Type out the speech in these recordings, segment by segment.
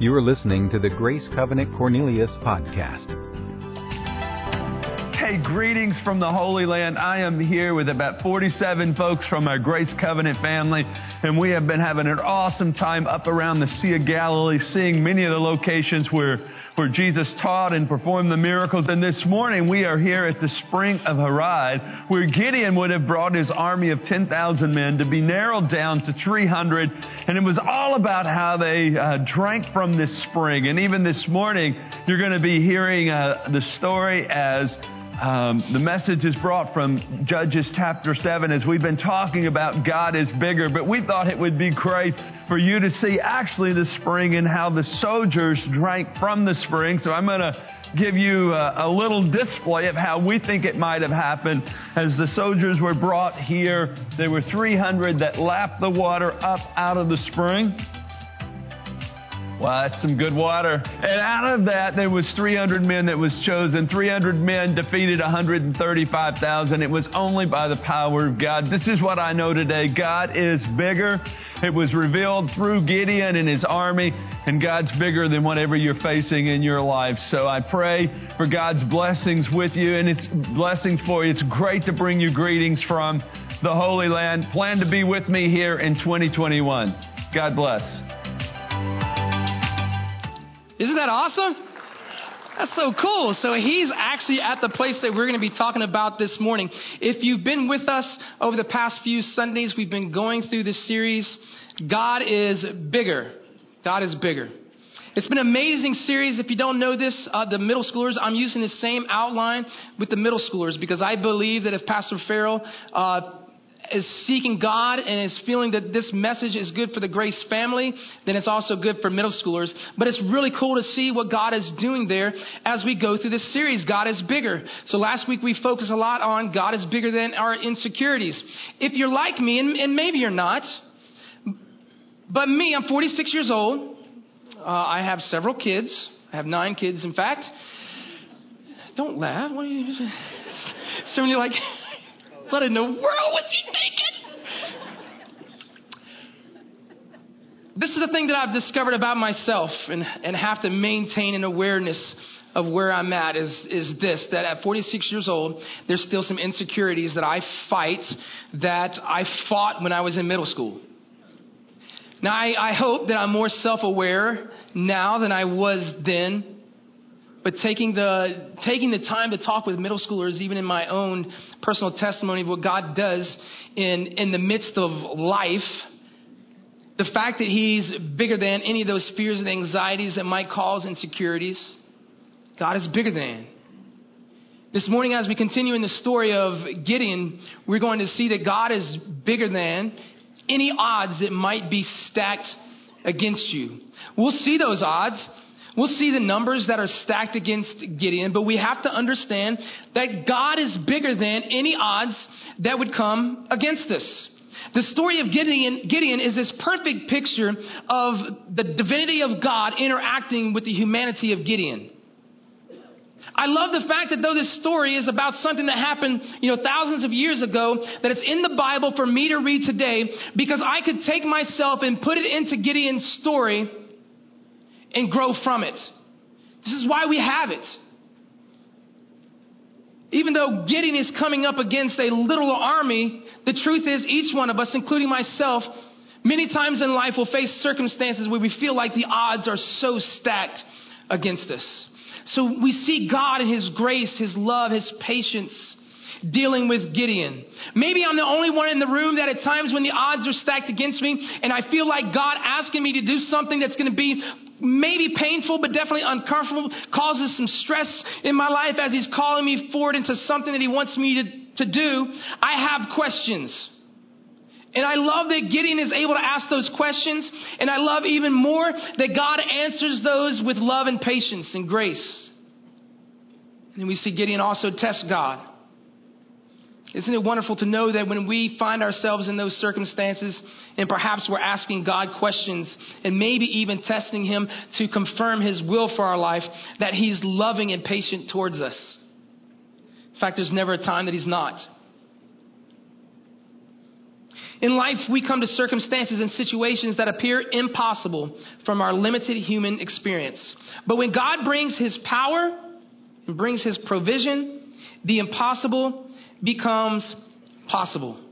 You are listening to the Grace Covenant Cornelius podcast. Hey, greetings from the Holy Land. I am here with about 47 folks from our Grace Covenant family, and we have been having an awesome time up around the Sea of Galilee, seeing many of the locations where, where Jesus taught and performed the miracles. And this morning we are here at the spring of Harod, where Gideon would have brought his army of 10,000 men to be narrowed down to 300. And it was all about how they uh, drank from this spring. And even this morning, you're going to be hearing uh, the story as um, the message is brought from Judges chapter 7 as we've been talking about God is bigger, but we thought it would be great for you to see actually the spring and how the soldiers drank from the spring. So I'm going to give you a, a, little display of how we think it might have happened. As the soldiers were brought here, there were 300 that lapped the water up out of the spring. Well, that's some good water. And out of that, there was 300 men that was chosen. 300 men defeated 135,000. It was only by the power of God. This is what I know today. God is bigger. It was revealed through Gideon and his army, and God's bigger than whatever you're facing in your life. So I pray for God's blessings with you and it's blessings for you. It's great to bring you greetings from the Holy Land. Plan to be with me here in 2021. God bless. Isn't that awesome? That's so cool. So he's actually at the place that we're going to be talking about this morning. If you've been with us over the past few Sundays, we've been going through this series. God is bigger. God is bigger. It's been an amazing series. If you don't know this, uh, the middle schoolers, I'm using the same outline with the middle schoolers because I believe that if Pastor Farrell uh, is seeking God and is feeling that this message is good for the Grace family, then it's also good for middle schoolers. But it's really cool to see what God is doing there as we go through this series. God is bigger. So last week we focused a lot on God is bigger than our insecurities. If you're like me, and, and maybe you're not, but me, I'm 46 years old. Uh, I have several kids. I have nine kids, in fact. Don't laugh. What are you? Some of you like. What in the world was he thinking? This is the thing that I've discovered about myself and, and have to maintain an awareness of where I'm at is, is this that at 46 years old, there's still some insecurities that I fight that I fought when I was in middle school. Now, I, I hope that I'm more self aware now than I was then but taking the, taking the time to talk with middle schoolers, even in my own personal testimony of what God does in, in the midst of life, the fact that He's bigger than any of those fears and anxieties that might cause insecurities, God is bigger than. This morning, as we continue in the story of Gideon, we're going to see that God is bigger than any odds that might be stacked against you. We'll see those odds We'll see the numbers that are stacked against Gideon, but we have to understand that God is bigger than any odds that would come against us. The story of Gideon, Gideon is this perfect picture of the divinity of God interacting with the humanity of Gideon. I love the fact that though this story is about something that happened, you know, thousands of years ago, that it's in the Bible for me to read today because I could take myself and put it into Gideon's story and grow from it. This is why we have it. Even though Gideon is coming up against a little army, the truth is each one of us, including myself, many times in life will face circumstances where we feel like the odds are so stacked against us. So we see God in His grace, His love, His patience dealing with Gideon. Maybe I'm the only one in the room that at times when the odds are stacked against me and I feel like God asking me to do something that's going to be maybe painful, but definitely uncomfortable, causes some stress in my life as He's calling me forward into something that He wants me to, to do, I have questions. And I love that Gideon is able to ask those questions. And I love even more that God answers those with love and patience and grace. And we see Gideon also test God. Isn't it wonderful to know that when we find ourselves in those circumstances and perhaps we're asking God questions and maybe even testing Him to confirm His will for our life, that He's loving and patient towards us? In fact, there's never a time that He's not. In life, we come to circumstances and situations that appear impossible from our limited human experience. But when God brings His power and brings His provision, the impossible becomes possible.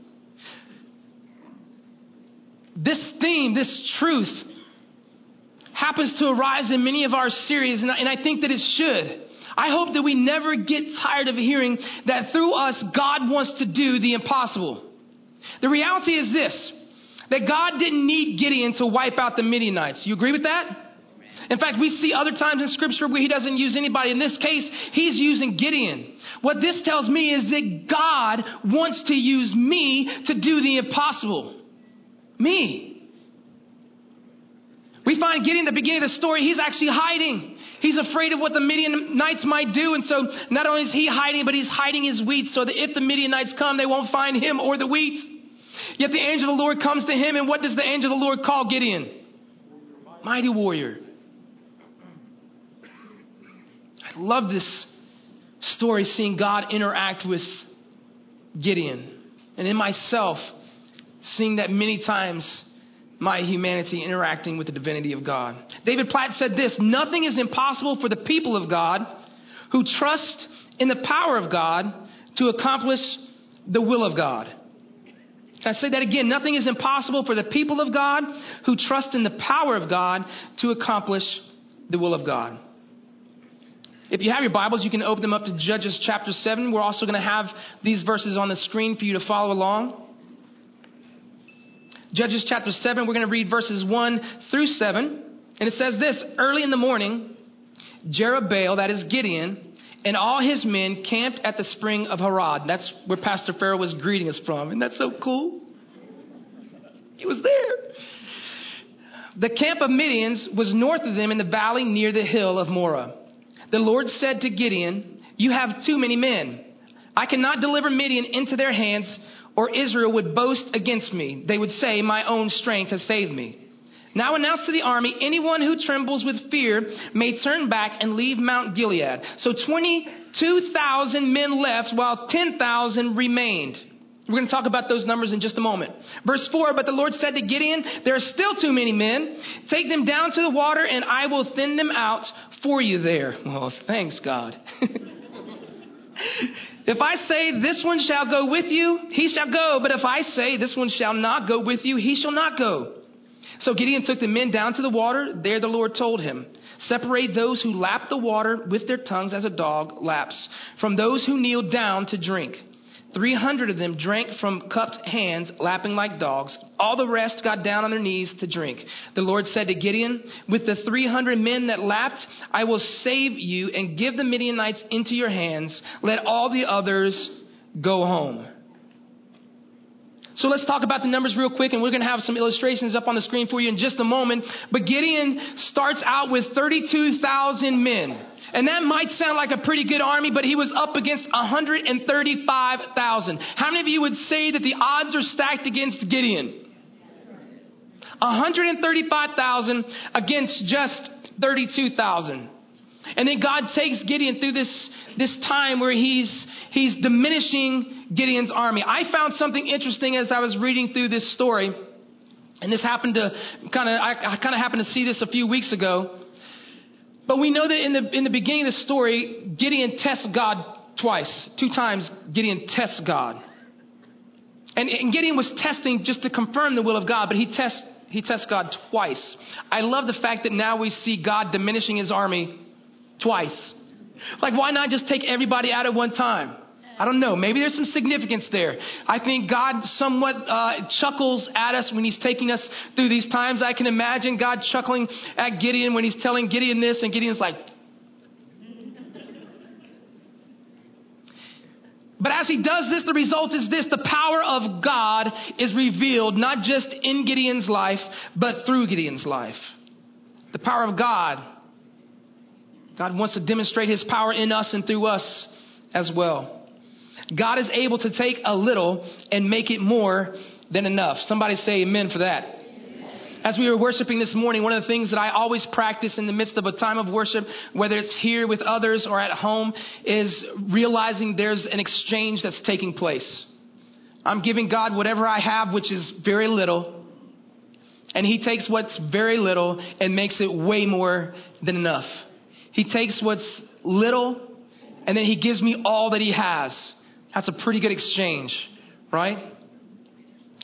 This theme, this truth, happens to arise in many of our series, and I, and I think that it should. I hope that we never get tired of hearing that through us, God wants to do the impossible. The reality is this that God didn't need Gideon to wipe out the Midianites. You agree with that? In fact, we see other times in scripture where he doesn't use anybody. In this case, he's using Gideon. What this tells me is that God wants to use me to do the impossible. Me. We find Gideon at the beginning of the story, he's actually hiding. He's afraid of what the Midianites might do. And so not only is he hiding, but he's hiding his wheat so that if the Midianites come, they won't find him or the wheat. Yet the angel of the Lord comes to him, and what does the angel of the Lord call Gideon? Mighty warrior. I love this story, seeing God interact with Gideon. And in myself, seeing that many times my humanity interacting with the divinity of God. David Platt said this Nothing is impossible for the people of God who trust in the power of God to accomplish the will of God. Can I say that again? Nothing is impossible for the people of God who trust in the power of God to accomplish the will of God. If you have your Bibles, you can open them up to Judges chapter 7. We're also going to have these verses on the screen for you to follow along. Judges chapter 7, we're going to read verses 1 through 7. And it says this Early in the morning, Jerubbaal, that is Gideon, and all his men camped at the spring of Harod. That's where Pastor Farrell was greeting us from. Isn't that so cool? He was there. The camp of Midians was north of them in the valley near the hill of Moreh. The Lord said to Gideon, You have too many men. I cannot deliver Midian into their hands, or Israel would boast against me. They would say, My own strength has saved me. Now announce to the army, anyone who trembles with fear may turn back and leave Mount Gilead. So 22,000 men left while 10,000 remained. We're going to talk about those numbers in just a moment. Verse 4 But the Lord said to Gideon, There are still too many men. Take them down to the water, and I will thin them out for you there. Well, thanks, God. if I say, This one shall go with you, he shall go. But if I say, This one shall not go with you, he shall not go. So Gideon took the men down to the water. There the Lord told him, Separate those who lap the water with their tongues as a dog laps, from those who kneel down to drink. Three hundred of them drank from cupped hands, lapping like dogs. All the rest got down on their knees to drink. The Lord said to Gideon, With the three hundred men that lapped, I will save you and give the Midianites into your hands. Let all the others go home. So let's talk about the numbers real quick, and we're going to have some illustrations up on the screen for you in just a moment. But Gideon starts out with 32,000 men. And that might sound like a pretty good army, but he was up against 135,000. How many of you would say that the odds are stacked against Gideon? 135,000 against just 32,000. And then God takes Gideon through this, this time where he's, he's diminishing Gideon's army. I found something interesting as I was reading through this story. And this happened to kind of, I, I kind of happened to see this a few weeks ago. But we know that in the, in the beginning of the story, Gideon tests God twice. Two times, Gideon tests God. And, and Gideon was testing just to confirm the will of God, but he tests, he tests God twice. I love the fact that now we see God diminishing his army twice. Like, why not just take everybody out at one time? I don't know. Maybe there's some significance there. I think God somewhat uh, chuckles at us when He's taking us through these times. I can imagine God chuckling at Gideon when He's telling Gideon this, and Gideon's like, But as he does this, the result is this the power of God is revealed not just in Gideon's life, but through Gideon's life. The power of God. God wants to demonstrate his power in us and through us as well. God is able to take a little and make it more than enough. Somebody say amen for that. As we were worshiping this morning, one of the things that I always practice in the midst of a time of worship, whether it's here with others or at home, is realizing there's an exchange that's taking place. I'm giving God whatever I have, which is very little. And he takes what's very little and makes it way more than enough. He takes what's little and then he gives me all that he has. That's a pretty good exchange, right?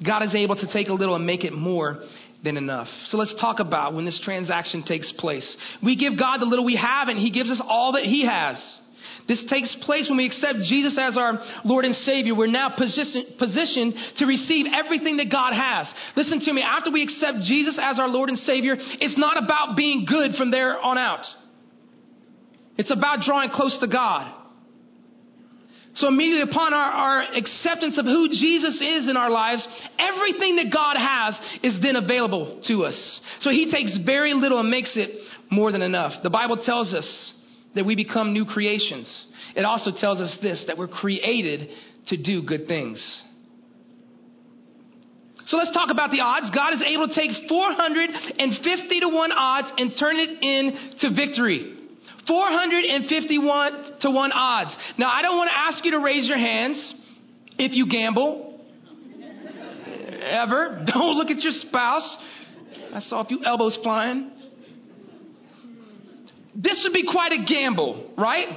God is able to take a little and make it more than enough. So let's talk about when this transaction takes place. We give God the little we have and he gives us all that he has. This takes place when we accept Jesus as our Lord and Savior. We're now position, positioned to receive everything that God has. Listen to me. After we accept Jesus as our Lord and Savior, it's not about being good from there on out. It's about drawing close to God. So immediately upon our, our, acceptance of who Jesus is in our lives, everything that God has is then available to us. So he takes very little and makes it more than enough. The Bible tells us that we become new creations. It also tells us this, that we're created to do good things. So let's talk about the odds. God is able to take 450 to 1 odds and turn it into victory. 451 to 1 odds. Now, I don't want to ask you to raise your hands if you gamble. Ever. Don't look at your spouse. I saw a few elbows flying. This would be quite a gamble, right?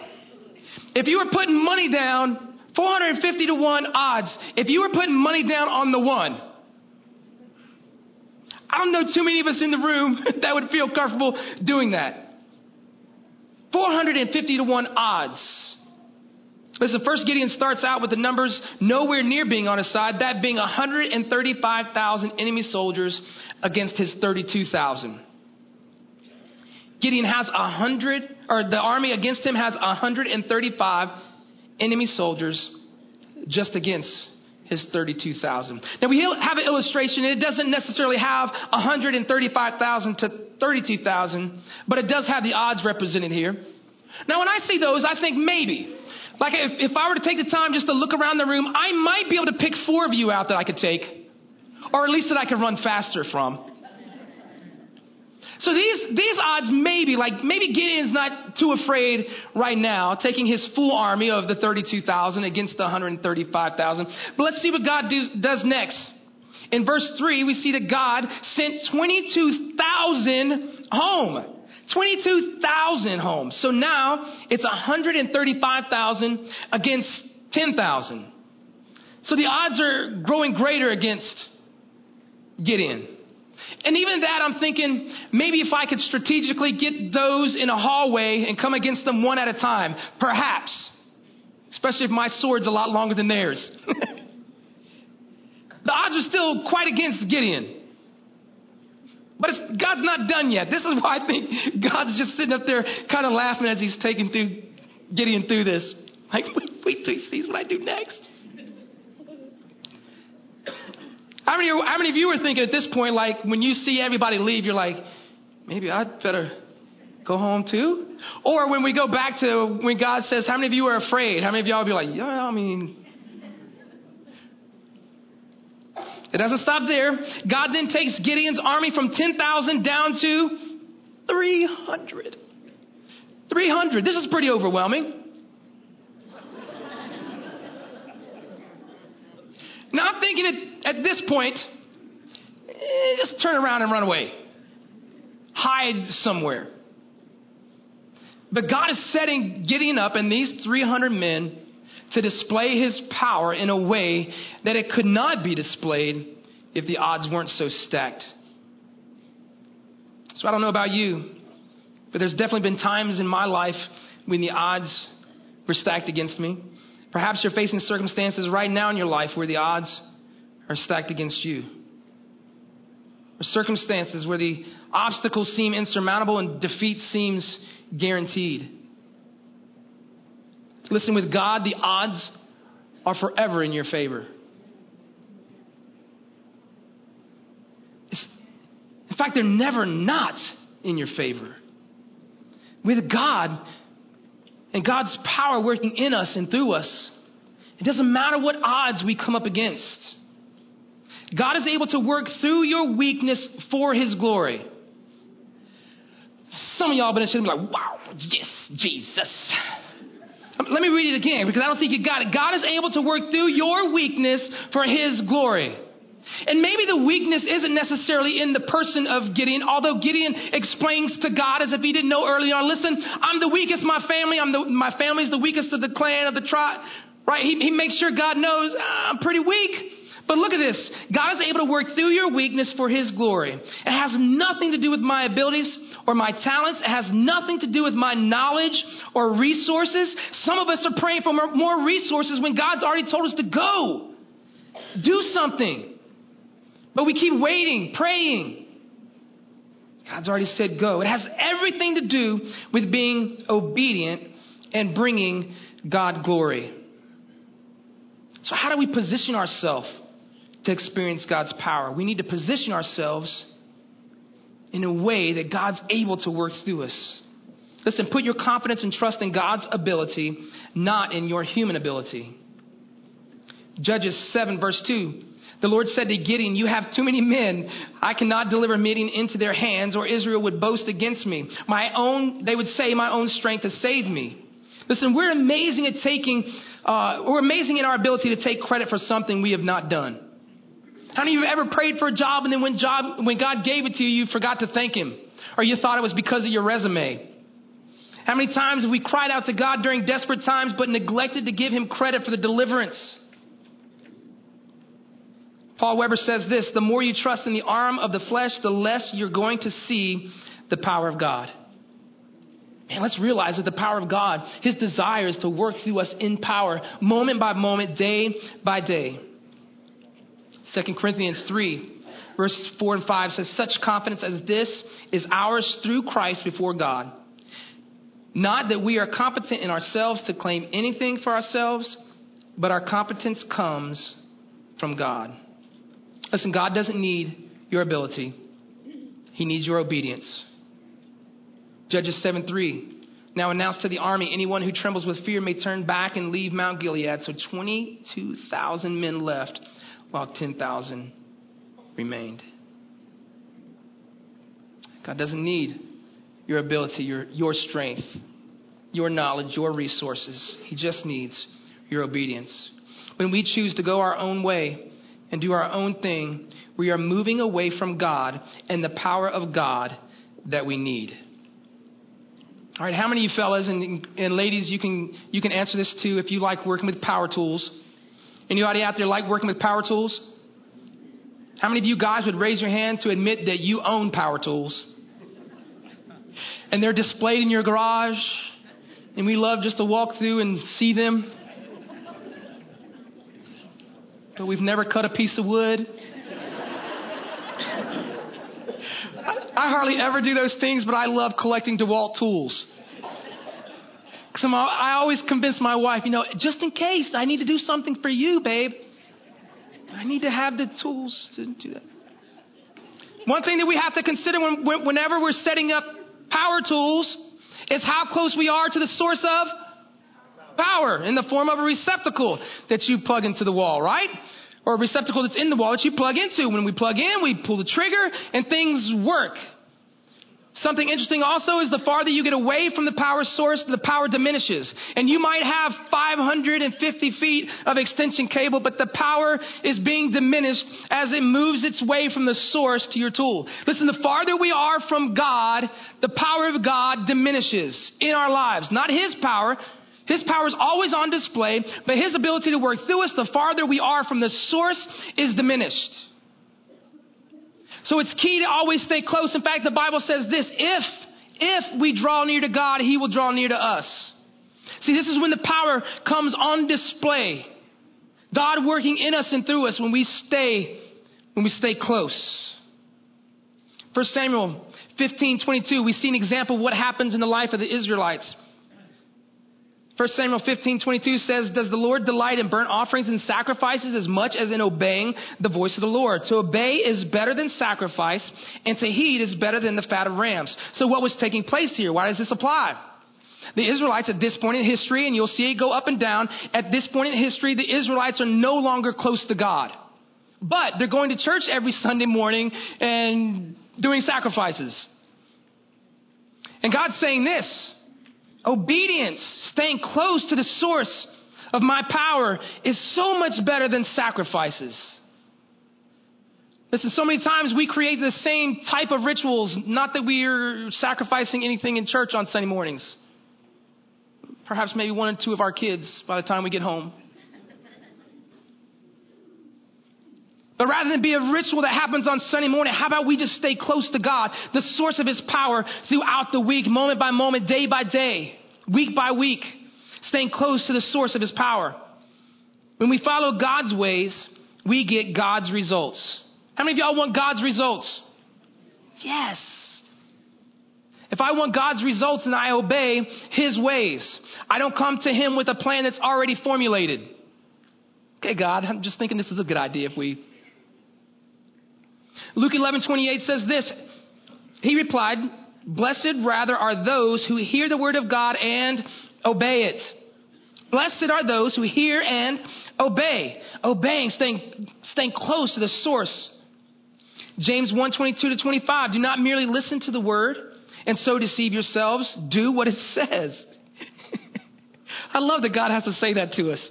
If you were putting money down, 450 to 1 odds, if you were putting money down on the one, I don't know too many of us in the room that would feel comfortable doing that. 450 to 1 odds. Listen, first Gideon starts out with the numbers nowhere near being on his side, that being 135,000 enemy soldiers against his 32,000. Gideon has a hundred, or the army against him has 135 enemy soldiers just against his 32,000. Now we have an illustration, and it doesn't necessarily have 135,000 to 32,000, but it does have the odds represented here. Now when I see those, I think maybe, like if, if I were to take the time just to look around the room, I might be able to pick four of you out that I could take, or at least that I could run faster from. So these, these odds maybe, like maybe Gideon's not too afraid right now, taking his full army of the 32,000 against the 135,000. But let's see what God do, does next. In verse 3, we see that God sent 22,000 home. 22,000 homes. So now it's 135,000 against 10,000. So the odds are growing greater against Gideon. And even that, I'm thinking maybe if I could strategically get those in a hallway and come against them one at a time, perhaps. Especially if my sword's a lot longer than theirs. the odds are still quite against Gideon. But God's not done yet. This is why I think God's just sitting up there kind of laughing as he's taking through Gideon through this. Like, wait, wait till he sees what I do next. How many, how many of you are thinking at this point, like when you see everybody leave, you're like, maybe I'd better go home too? Or when we go back to when God says, how many of you are afraid? How many of y'all be like, yeah, I mean, it doesn't stop there. God then takes Gideon's army from 10,000 down to 300. 300. This is pretty overwhelming. Now I'm thinking at, at this point, eh, just turn around and run away. Hide somewhere. But God is setting Gideon up and these 300 men to display his power in a way that it could not be displayed if the odds weren't so stacked. So I don't know about you, but there's definitely been times in my life when the odds were stacked against me. Perhaps you're facing circumstances right now in your life where the odds are stacked against you. Or circumstances where the obstacles seem insurmountable and defeat seems guaranteed. Listen, with God, the odds are forever in your favor. in fact, they're never not in your favor. With God, and God's power working in us and through us, it doesn't matter what odds we come up against. God is able to work through your weakness for His glory. Some of y'all been in be like, wow, yes, Jesus. Let me read it again because I don't think you got it. God is able to work through your weakness for his glory. And maybe the weakness isn't necessarily in the person of Gideon, although Gideon explains to God as if he didn't know early on, listen, I'm the weakest, my family, I'm the, my family's the weakest of the clan, of the tribe, right? He, he makes sure God knows, ah, I'm pretty weak. But look at this. God is able to work through your weakness for His glory. It has nothing to do with my abilities or my talents. It has nothing to do with my knowledge or resources. Some of us are praying for more resources when God's already told us to go. Do something. But we keep waiting, praying. God's already said go. It has everything to do with being obedient and bringing God glory. So, how do we position ourselves to experience God's power? We need to position ourselves in a way that God's able to work through us. Listen, put your confidence and trust in God's ability, not in your human ability. Judges 7, verse 2 the Lord said to Gideon, You have too many men. I cannot deliver Midian into their hands, or Israel would boast against me. My own, they would say, My own strength has saved me. Listen, we're amazing at taking, uh, we're amazing in our ability to take credit for something we have not done. How many of you ever prayed for a job and then when job, when God gave it to you, you forgot to thank Him? Or you thought it was because of your resume? How many times have we cried out to God during desperate times but neglected to give Him credit for the deliverance? Paul Weber says this the more you trust in the arm of the flesh, the less you're going to see the power of God. Man, let's realize that the power of God, His desire is to work through us in power, moment by moment, day by day. 2 Corinthians 3, verse 4 and 5 says, Such confidence as this is ours through Christ before God. Not that we are competent in ourselves to claim anything for ourselves, but our competence comes from God. Listen, God doesn't need your ability, He needs your obedience. Judges 7 3. Now announce to the army anyone who trembles with fear may turn back and leave Mount Gilead. So 22,000 men left, while 10,000 remained. God doesn't need your ability, your, your strength, your knowledge, your resources. He just needs your obedience. When we choose to go our own way, and do our own thing, we are moving away from God and the power of God that we need. All right, how many of you fellas and, and ladies, you can, you can answer this too if you like working with power tools? Anybody out there like working with power tools? How many of you guys would raise your hand to admit that you own power tools? And they're displayed in your garage, and we love just to walk through and see them but we've never cut a piece of wood. I, I hardly ever do those things, but I love collecting DeWalt tools. Because I always convince my wife, you know, just in case I need to do something for you, babe, I need to have the tools to do that. One thing that we have to consider when, whenever we're setting up power tools is how close we are to the source of power in the form of a receptacle that you plug into the wall, right? Or a receptacle that's in the wall that you plug into. When we plug in, we pull the trigger and things work. Something interesting also is the farther you get away from the power source, the power diminishes. And you might have 550 feet of extension cable, but the power is being diminished as it moves its way from the source to your tool. Listen, the farther we are from God, the power of God diminishes in our lives. Not His power, his power is always on display, but his ability to work through us the farther we are from the source is diminished. So it's key to always stay close. In fact, the Bible says this if, if we draw near to God, he will draw near to us. See, this is when the power comes on display. God working in us and through us when we stay, when we stay close. 1 Samuel 15, 22, we see an example of what happens in the life of the Israelites. 1 Samuel 15, 22 says, Does the Lord delight in burnt offerings and sacrifices as much as in obeying the voice of the Lord? To obey is better than sacrifice, and to heed is better than the fat of rams. So what was taking place here? Why does this apply? The Israelites at this point in history, and you'll see it go up and down, at this point in history, the Israelites are no longer close to God. But they're going to church every Sunday morning and doing sacrifices. And God's saying this Obedience, staying close to the source of my power, is so much better than sacrifices. Listen, so many times we create the same type of rituals, not that we are sacrificing anything in church on Sunday mornings. Perhaps maybe one or two of our kids by the time we get home. But rather than be a ritual that happens on Sunday morning, how about we just stay close to God, the source of His power throughout the week, moment by moment, day by day, week by week, staying close to the source of His power. When we follow God's ways, we get God's results. How many of y'all want God's results? Yes. If I want God's results and I obey His ways, I don't come to Him with a plan that's already formulated. Okay, God, I'm just thinking this is a good idea if we Luke 11, 28 says this. He replied, Blessed rather are those who hear the word of God and obey it. Blessed are those who hear and obey. Obeying, staying, staying close to the source. James 1, 22 to 25. Do not merely listen to the word and so deceive yourselves. Do what it says. I love that God has to say that to us.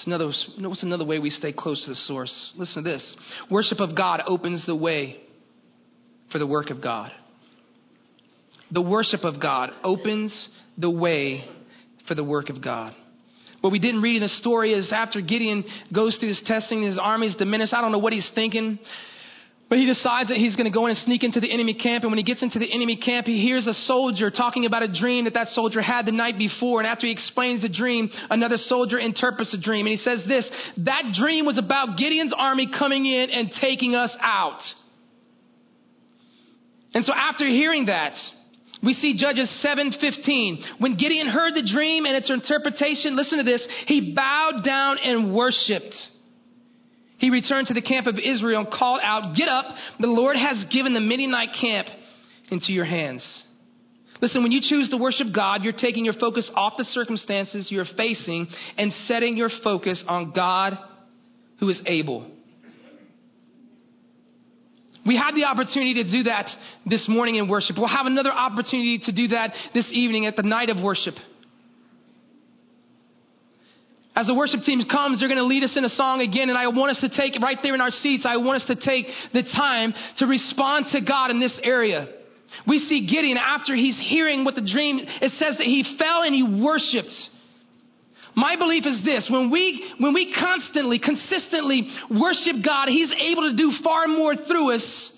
What's another, what's another way we stay close to the source? Listen to this. Worship of God opens the way for the work of God. The worship of God opens the way for the work of God. What we didn't read in the story is after Gideon goes through his testing, his armies diminish. I don't know what he's thinking. But he decides that he's going to go in and sneak into the enemy camp. And when he gets into the enemy camp, he hears a soldier talking about a dream that that soldier had the night before. And after he explains the dream, another soldier interprets the dream. And he says this, that dream was about Gideon's army coming in and taking us out. And so after hearing that, we see Judges 7:15. When Gideon heard the dream and its interpretation, listen to this, he bowed down and worshiped. He returned to the camp of Israel and called out, Get up, the Lord has given the Midianite camp into your hands. Listen, when you choose to worship God, you're taking your focus off the circumstances you're facing and setting your focus on God who is able. We had the opportunity to do that this morning in worship. We'll have another opportunity to do that this evening at the night of worship. As the worship team comes, they're going to lead us in a song again, and I want us to take, right there in our seats, I want us to take the time to respond to God in this area. We see Gideon after he's hearing what the dream, it says that he fell and he worshiped. My belief is this, when we, when we constantly, consistently worship God, he's able to do far more through us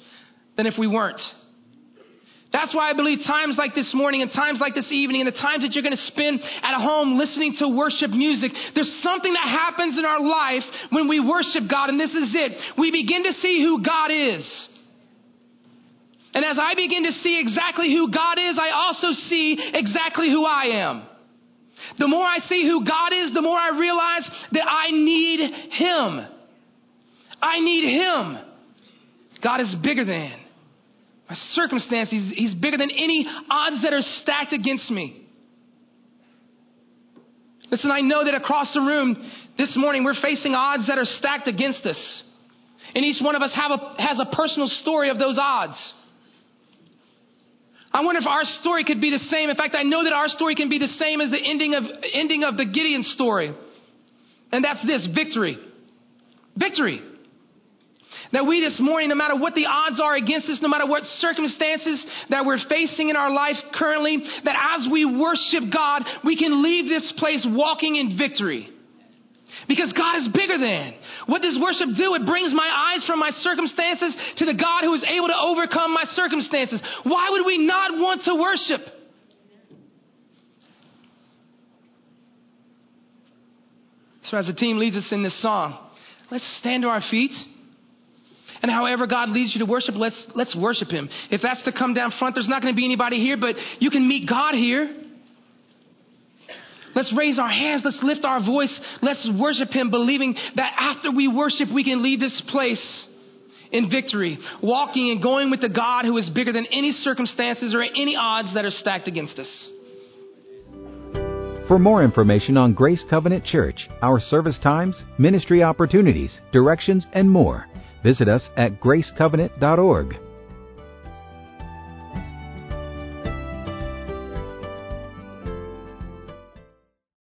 than if we weren't. That's why I believe times like this morning and times like this evening and the times that you're going to spend at home listening to worship music, there's something that happens in our life when we worship God, and this is it. We begin to see who God is. And as I begin to see exactly who God is, I also see exactly who I am. The more I see who God is, the more I realize that I need Him. I need Him. God is bigger than my circumstance. He's, he's bigger than any odds that are stacked against me. Listen, I know that across the room this morning we're facing odds that are stacked against us. And each one of us have a, has a personal story of those odds. I wonder if our story could be the same. In fact, I know that our story can be the same as the ending of, ending of the Gideon story. And that's this victory. Victory. That we this morning, no matter what the odds are against us, no matter what circumstances that we're facing in our life currently, that as we worship God, we can leave this place walking in victory. Because God is bigger than. What does worship do? It brings my eyes from my circumstances to the God who is able to overcome my circumstances. Why would we not want to worship? So as the team leads us in this song, let's stand to our feet. And however God leads you to worship, let's, let's worship Him. If that's to come down front, there's not going to be anybody here, but you can meet God here. Let's raise our hands. Let's lift our voice. Let's worship Him, believing that after we worship, we can leave this place in victory, walking and going with the God who is bigger than any circumstances or any odds that are stacked against us. For more information on Grace Covenant Church, our service times, ministry opportunities, directions, and more, visit us at gracecovenant.org.